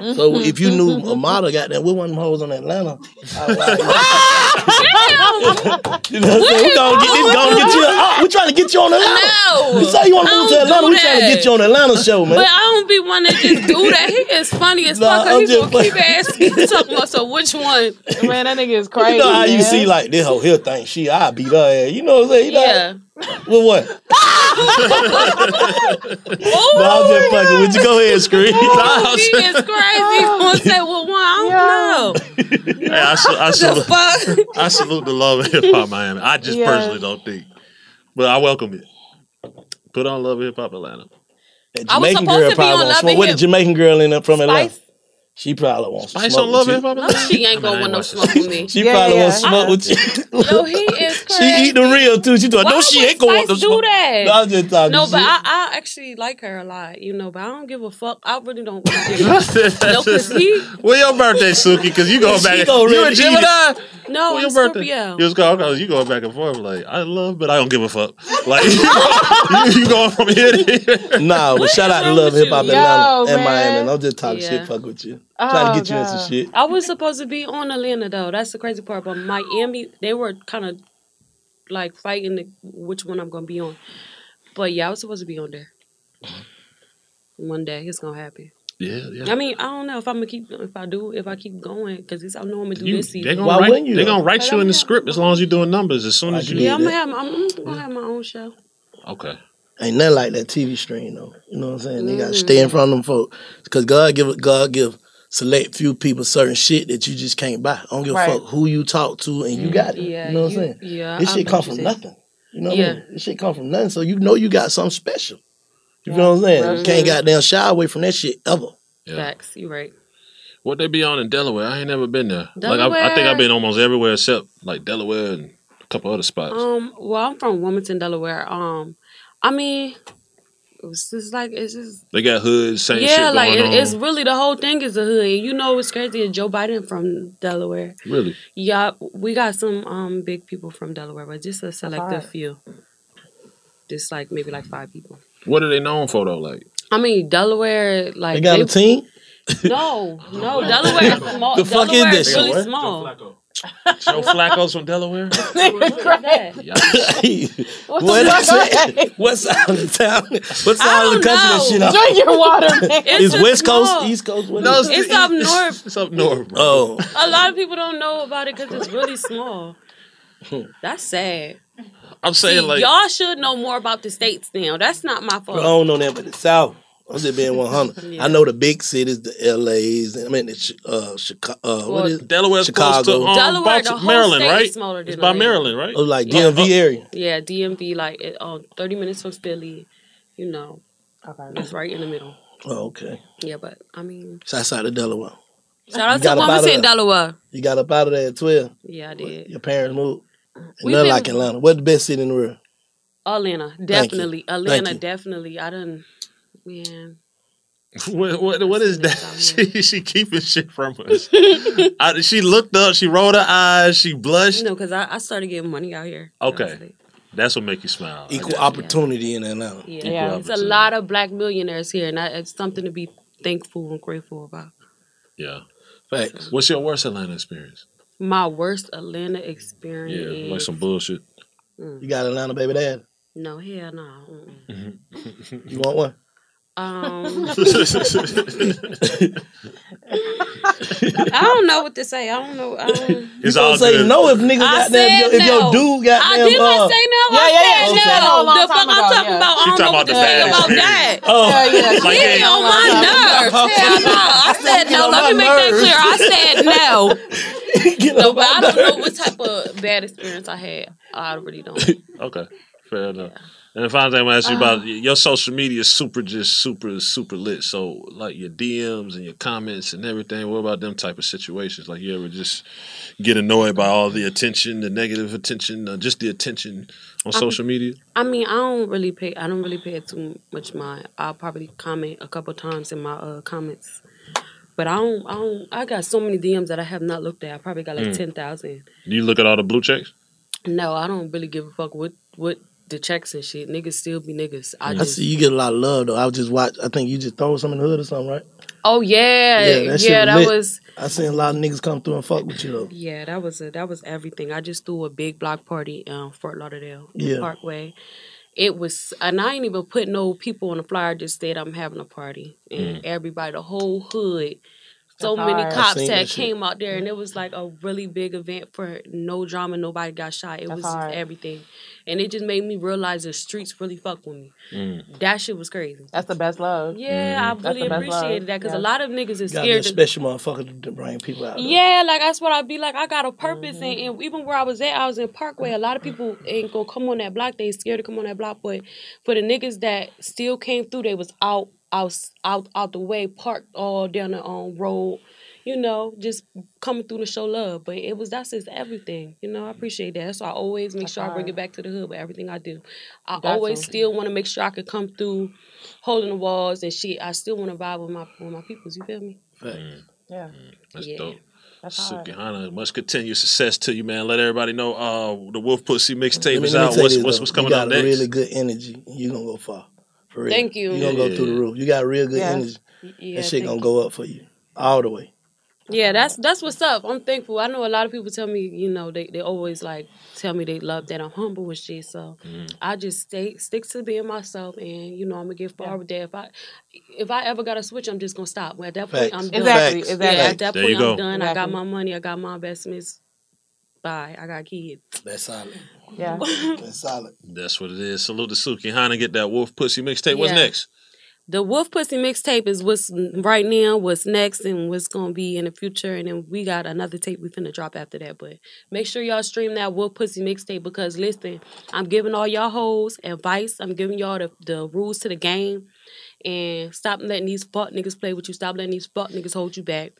So if you knew Amara got that, with one of them hoes on Atlanta, I like, you know what I'm saying? We gonna get this, gonna get you. Oh, we trying to get you on Atlanta. No, you say you want to move to Atlanta. We trying to get you on Atlanta show, man. But I don't be one to just do that. He is funny as Nah, fuck. 'cause I'm he just gonna keep asking, keep talking about so which one? Man, that nigga is crazy. you know how you see like this whole hill thing. She, I beat her ass. You know what I'm saying? You know, Yeah. With what? Oh, no, I'm just oh, fucking with you. Go ahead, and scream. Oh, he is crazy. Gonna say, well, one, I don't know. Hey, I, sa- I, The salute. I salute the love of hip hop Miami. I just Yeah. personally don't think, but I welcome it. Put on love of hip hop Atlanta. That I was Jamaican supposed girl to be on won't Love smoke. and What the Hip- Jamaican girl end up from Atlanta? Spice? She probably won't Spice smoke on love with you. hop No, she ain't gonna want no smoke with me. She Yeah, probably yeah. won't smoke with you. Yo, he is crazy. She eat the real too. She thought, Why no, she ain't gonna want Spice to do that? No, I'm just talking No, shit. but I, I actually like her a lot, you know. But I don't give a fuck. I really don't. Give a fuck. no, cause he. Well, your birthday, Suki, because you going back. gonna You really a eat Gemini? No, Well, your birthday. Scorpio. You was going, okay, you going back and forth like I love, but I don't give a fuck. Like you, you going from here to here. Nah, but shout out to Love Hip Hop? Atlanta and Miami. I'm just talking shit, fuck with you. Trying Oh, to get you in some shit. I was supposed to be on Atlanta though. That's the crazy part. But Miami, they were kind of like fighting the, which one I'm gonna be on. But yeah, I was supposed to be on there. One day it's gonna happen. Yeah, yeah. I mean, I don't know if I'm gonna keep if I do if I keep going because I know I'm gonna do You, this they season. gonna Why write, you, they though? gonna write you in the not- script as long as you're doing numbers. As soon I as you yeah, I'm gonna have I'm, I'm gonna have my own show. okay. Ain't nothing like that TV screen though. You know what I'm saying? They gotta stay in front of them folk. Cause God give God give select few people certain shit that you just can't buy. I don't give Right. a fuck who you talk to and you got it. Yeah, you know what you- I'm saying? yeah, This I shit know come from said. nothing. You know what Yeah. I mean? This shit come from nothing. So you know you got something special. You know what I'm saying? You Mhm. can't goddamn shy away from that shit ever. Facts. You right. What they be on in Delaware? I ain't never been there. Like I, I think I've been almost everywhere except like Delaware and a couple other spots. Um. Well, I'm from Wilmington, Delaware. Um. I mean, it's just like it's just they got hoods, same shit yeah, going like it, on. it's really the whole thing is a hood. You know what's crazy is Joe Biden from Delaware. really. Yeah, we got some um big people from Delaware, but just a selective alright. few. Just like maybe like five people. What are they known for though? Like I mean, Delaware like They got a team? No, no, Delaware is small. The fuck is Delaware that is really shit? small. Joe Flacco's from Delaware. what is it? What side of the town? What side of the country that shit on? Drink your water, man. Is just West Coast, small. East Coast? What No, is it? It's up north. It's up north, bro. Oh, A lot of people don't know about it because it's really small. That's sad. I'm saying See, like y'all should know more about the states now. That's not my fault. I don't know that, but the South. I'm just being 100. I know the big cities, the LA's, I mean the uh, Chicago. Uh, what Well, is Delaware close to um, Delaware, the whole Maryland, state right? is smaller It's than by Maryland, right? Oh, like DMV area. Yeah, DMV like it, uh, thirty minutes from Philly. You know, okay, it's right in the middle. Oh, okay. Yeah, but I mean, Shouts out of Delaware. shout out You to got up out of Delaware. You got up out of there at 12. Yeah, I did. Your parents moved. And We nothing been- like Atlanta. What's the best city in the world? Atlanta, definitely. Thank Atlanta, you. definitely. I done, man. What, what, what is that? She, she keeping shit from us. I, she looked up. She rolled her eyes. She blushed. No, because I, I started getting money out here. Okay, that's what make you smile. Equal got you. opportunity in Atlanta. Yeah, Equal it's a lot of black millionaires here, and that, it's something to be thankful and grateful about. Yeah. Facts. What's your worst Atlanta experience? My worst Atlanta experience. Yeah, like some bullshit. Mm. You got Atlanta baby dad? No, hell no. Mm-mm. You want one? Um, I don't know what to say. I don't know. I don't, It's gonna all say good. no if niggas got said if, your- if your dude got I them. did uh, say no. Yeah, I yeah, yeah. said She said no. The fuck I'm talking yeah. about. She I don't talking know about what the to say about that. Oh, Yeah, yeah. Like, she yeah. on my time ago. nerves. Hell no. I said no. Let me make that clear. I said no. No, but I don't know what type of bad experience I had. I really don't. Okay, fair enough. And the final thing I'm gonna ask you about your social media is super, just super, super lit. So like your DMs and your comments and everything. What about them type of situations? Like you ever just get annoyed by all the attention, the negative attention, uh, just the attention on I'm- social media? I mean, I don't really pay. I don't really pay too much mind. I'll probably comment a couple times in my uh, comments, but I don't. I don't. I got so many DMs that I have not looked at. I probably got like Mm. ten thousand. Do you look at all the blue checks? No, I don't really give a fuck what what the checks and shit. Niggas still be niggas. I I just. see you get a lot of love though. I was just watch. I think you just throw some in the hood or something, right? Oh yeah, yeah. that, shit that was. I seen a lot of niggas come through and fuck with you though. Yeah, that was a, that was everything. I just threw a big block party in Fort Lauderdale Yeah. Parkway. It was, and I ain't even put no people on the flyer. Just said I'm having a party, and Mm. everybody, the whole hood, so That's many hard. Cops that shit. came out there, and it was like a really big event for no drama. Nobody got shot. It That's was hard. everything, and it just made me realize the streets really fuck with me. Mm. That shit was crazy. That's the best love. Yeah, I That's really best love. appreciated that because Yeah. a lot of niggas is scared. to- special motherfucker to bring people out. though. yeah, like that's what I'd be like. I got a purpose, and, Mm-hmm. and even where I was at, I was in Parkway. A lot of people ain't gonna come on that block. They scared to come on that block, but for the niggas that still came through, they was out, out, out, out the way, parked all down the um, road. You know, just coming through to show love. But it was that's just everything. You know, I appreciate that. So I always make That's sure I bring it back to the hood with everything I do. I Got always to. still want to make sure I could come through, holding the walls and shit. I still want to vibe with my with my peoples. You feel me? Mm. Yeah. That's Yeah. dope. That's hard. Sukihana, much continued success to you, man. Let everybody know uh, the Wolf Pussy mixtape Let is out. tell What's, you what's, though, what's you coming got up next? really good energy. You're gonna go far. For real. Thank you. You gonna go through the roof. You got real good Yeah. energy. Yeah, that shit gonna you. go up for you all the way. Yeah, that's that's what's up. I'm thankful. I know a lot of people tell me, you know, they, they always like tell me they love that I'm humble and shit. So mm. I just stay stick to being myself, and you know I'm gonna get forward there. If I if I ever got to switch, I'm just gonna stop. Well, at that point, Facts. I'm done. Exactly, Facts. exactly. Yeah, at that There point, you go. I'm done. I got my money. I got my investments. Bye. I got kids. That's solid. Yeah. That's solid. That's what it is. Salute to Sukihana. Get that wolf pussy mixtape. What's Yeah. next? The Wolf Pussy mixtape is what's right now, what's next, and what's gonna be in the future. And then we got another tape we finna drop after that. But make sure y'all stream that Wolf Pussy mixtape because listen, I'm giving all y'all hoes advice. I'm giving y'all the, the rules to the game. And stop letting these fuck niggas play with you. Stop letting these fuck niggas hold you back.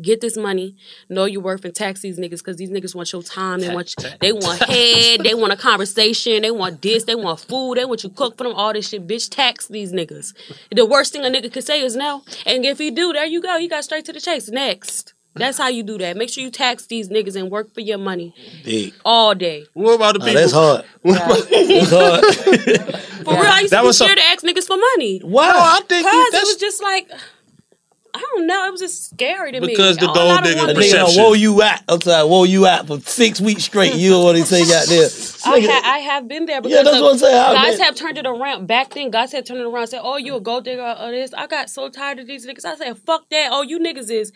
Get this money, know your worth, and tax these niggas because these niggas want your time. They want they want head, they want a conversation, they want this, they want food, they want you cook for them, all this shit. Bitch, tax these niggas. The worst thing a nigga could say is no. And if he do, there you go. He got straight to the chase. Next. That's how you do that. Make sure you tax these niggas and work for your money Big. all day. What about the Oh, that's hard. that's hard. For real, I used That to be was so- scared to ask niggas for money. Why? No, I think Cause you- it that's- was just like I don't know. It was just scary to me. Because the All gold I don't digger wanna- perception. Whoa, you at? I'm sorry, whoa, you at for six weeks straight. You know what he say out there? I, ha- I have been there because Yeah, that's of- what I'm saying. I guys bet- have turned it around. Back then, guys had turned it around and said, Oh, you a gold digger or this. I got so tired of these niggas. I said, Fuck that. Oh, you niggas is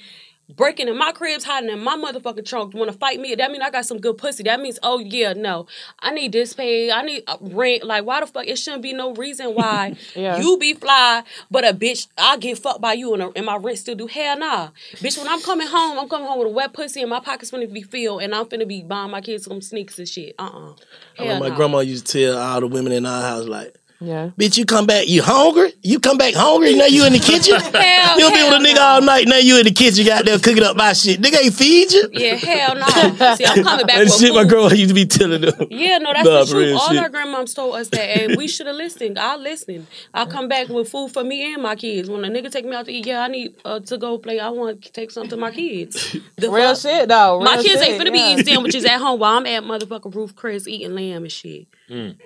breaking in my cribs, hiding in my motherfucking trunk. Want to fight me? That mean I got some good pussy. That means, oh yeah, no, I need this pay. I need uh, rent. Like why the fuck? It shouldn't be no reason why Yeah. you be fly, but a bitch I get fucked by you and, a, and my rent still do. Hell nah, bitch. When I'm coming home, I'm coming home with a wet pussy and my pockets finna be filled, and I'm finna be buying my kids some sneaks and shit. Uh uh I Hell remember my nah. grandma used to tell all the women in our house, like, Yeah. bitch, you come back, you hungry? You come back hungry, now you in the kitchen? Hell, You'll be with a nigga no. all night, now you in the kitchen, got there cooking up my shit. Nigga ain't feed you. Yeah, hell no. See, I'm coming back That with shit my girl grandma used to be telling them. Yeah, no, that's Nah, the truth. All shit. our grandmoms told us that, and we should have listened. I listened. I come back with food for me and my kids. When a nigga take me out to eat, yeah, I need uh, to go play. I want to take something to my kids. The Real fuck? shit though. my kids shit, ain't finna yeah. be eating sandwiches at home while I'm at motherfucking Ruth's Chris eating lamb and shit. Mm.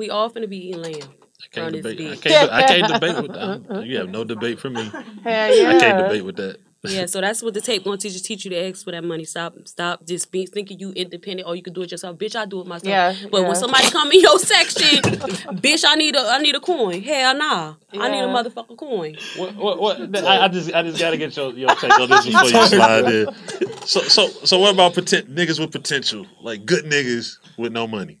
We all finna be eating lamb. I can't debate. I can't, I can't debate with that. You have no debate for me. Hell I can't debate with that. Yeah, so that's what the tape gonna teach you. Teach you to ask for that money. Stop, stop, just be thinking you independent or you can do it yourself. Bitch, I do it myself. Yeah, but yeah. when somebody come in your section, bitch, I need a, I need a coin. Hell nah, I need a Yeah. motherfucking coin. What? What? what I, I just, I just gotta get your, your take on this before you slide in. So, so, so, what about poten- niggas with potential, like good niggas with no money?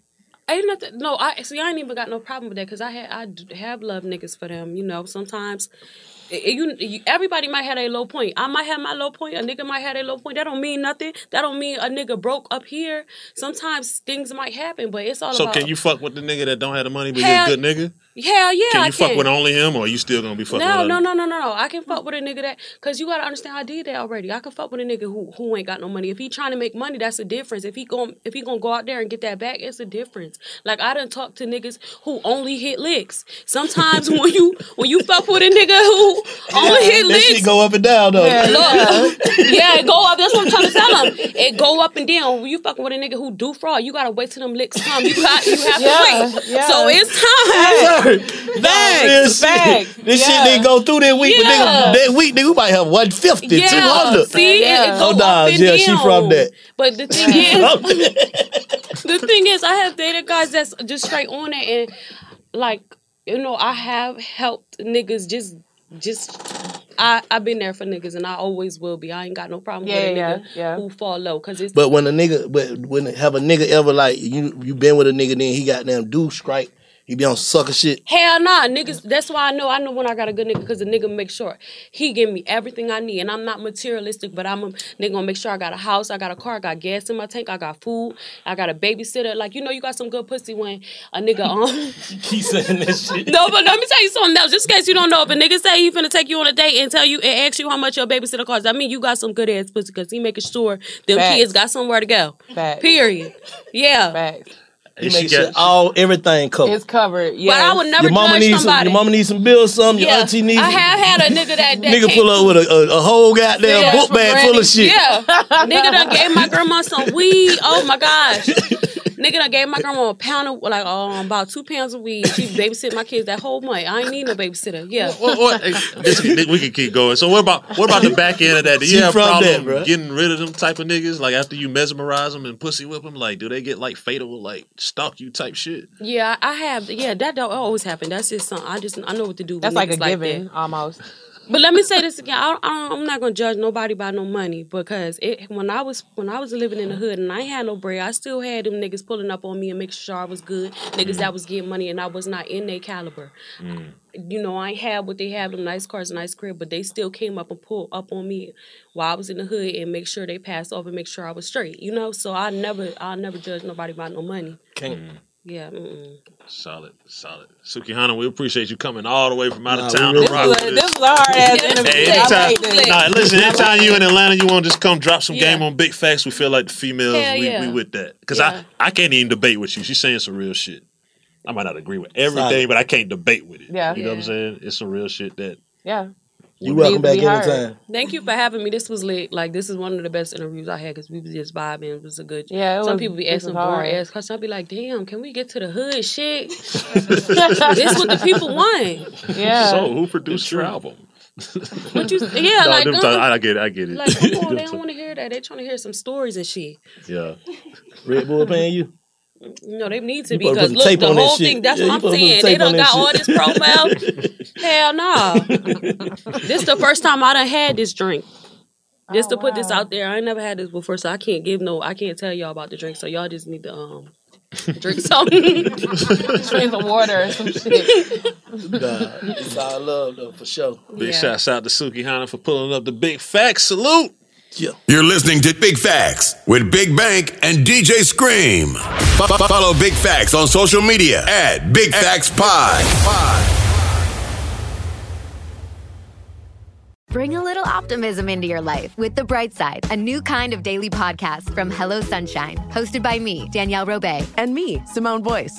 Ain't nothing. No, I see. I ain't even got no problem with that because I had I have love niggas for them. You know, sometimes. it- it- you, you, everybody might have a low point. I might have my low point. A nigga might have a low point. That don't mean nothing. That don't mean a nigga broke up here. Sometimes things might happen, but it's all So, about. can you fuck with the nigga that don't have the money but Hell- you're a good nigga? Hell yeah, Can I you fuck can. with only him, or you still gonna be fucking No, with no, other- no, no, no, no. I can fuck with a nigga that, cause you gotta understand I did that already. I can fuck with a nigga who who ain't got no money. If he trying to make money, that's a difference. If he going if he gonna go out there and get that back, it's a difference. Like I done talked to niggas who only hit licks. Sometimes when you when you fuck with a nigga who only hit That licks, shit go up and down though. Look, yeah, it go up. That's what I'm trying to tell him. It go up and down. When you fucking with a nigga who do fraud, you gotta wait till them licks come. You got, you have Yeah, to wait. yeah. So it's time. Real shit. This shit didn't go through that week, Yeah. but nigga, that week, nigga, we might have 150, Yeah, 200. see, it, it go oh, nah, up and yeah, she from that. But the thing is, the thing is, I have dated guys that's just straight on it, and like you know, I have helped niggas just, just. I I've been there for niggas, and I always will be. I ain't got no problem Yeah, with a yeah, nigga yeah. who fall low, cause it's. But when a nigga, but when have a nigga ever like you, you been with a nigga, then he got them do strike, he be on sucker shit. Hell nah, niggas. That's why I know. I know when I got a good nigga because the nigga make sure he give me everything I need, and I'm not materialistic, but I'm a nigga gonna make sure I got a house, I got a car, I got gas in my tank, I got food, I got a babysitter. Like you know, you got some good pussy when a nigga um. Keep saying that shit. no, but let me tell you something else. Just in case you don't know, if a nigga say he finna take you on a date and tell you and ask you how much your babysitter costs, I mean you got some good ass pussy because he making sure them Facts. kids got somewhere to go. Facts. Period. Yeah. Facts. He make sure all everything covered. It's covered. Yeah. But I would never your mama judge needs some. somebody. Your mama needs some bills. Some. Your auntie needs. I have had a nigga that, that nigga pull up with a, a, a whole goddamn Yeah, book bag full of shit. Yeah. nigga done gave my grandma some weed. Oh my gosh. nigga I gave my grandma a pound of like um about two pounds of weed. She babysit my kids that whole month. I ain't need no babysitter. Yeah. What, what, hey, this, we can keep going. So what about what about the back end of that? Do you She have problem that, getting rid of them type of niggas? Like after you mesmerize them and pussy whip them, like do they get like fatal, like stalk you type shit? Yeah, I have. Yeah, that don't always happen. That's just something. I just I know what to do. That's like a niggas given that. almost. But let me say this again. I, I, I'm not gonna judge nobody by no money because it, when I was when I was living in the hood and I had no bread, I still had them niggas pulling up on me and making sure I was good. Niggas Mm. that was getting money and I was not in their caliber. You know, I had what they have, them nice cars, nice crib, but they still came up and pulled up on me while I was in the hood and make sure they passed off and make sure I was straight. You know, so I never I never judge nobody by no money. Mm. Yeah. Mm-mm. Solid, solid. Sukihana, we appreciate you coming all the way from out of Nah, town we to rock This with was- us. this was a hard-ass interview. Hey, I anytime, like this. nah, listen, anytime like you in Atlanta, you want to just come drop some Yeah. game on Big Facts. We feel like the females, Hell we, yeah. we with that. Because Yeah. I, I can't even debate with you. She's saying some real shit. I might not agree with everything, Solid. but I can't debate with it. Yeah. You know what I'm saying? It's some real shit that. Yeah. You welcome back anytime. Thank you for having me. This was lit. Like this is one of the best interviews I had because we was just vibing. It was a good. Yeah, it Some was- people be asking hard. boring ass questions. I'll be like, damn, can we get to the hood shit? this what the people want. Yeah. So, who produced your album? What you? Yeah, No, like them I get it. I get it. Like, come on, they don't want to hear that. They trying to hear some stories and shit. Yeah. Red Bull paying you? No, they need to You be because look, tape the on that whole thing. That's Yeah, what I'm supposed to put saying. They tape on done that got all this profile. Hell no. this the first time I done had this drink. Just to put this out there, I ain't never had this before, so I can't give no. I can't tell y'all about the drink. So y'all just need to um drink something. Drink some water or some shit. Nah, it's all love though, for sure. Big shouts out to Sukihana for pulling up the Big Facts. Salute. Yeah. You're listening to Big Facts with Big Bank and DJ Scream. Fo- fo- Follow Big Facts on social media at Big Facts Pod. Bring a little optimism into your life with The Bright Side, a new kind of daily podcast from Hello Sunshine, hosted by me, Danielle Robay. And me, Simone Boyce.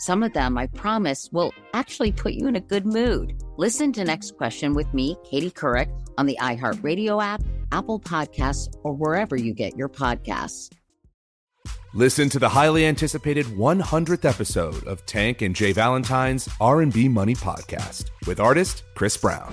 Some of them, I promise, will actually put you in a good mood. Listen to Next Question with me, Katie Couric, on the iHeartRadio app, Apple Podcasts, or wherever you get your podcasts. Listen to the highly anticipated 100th episode of Tank and Jay Valentine's R&B Money podcast with artist Chris Brown.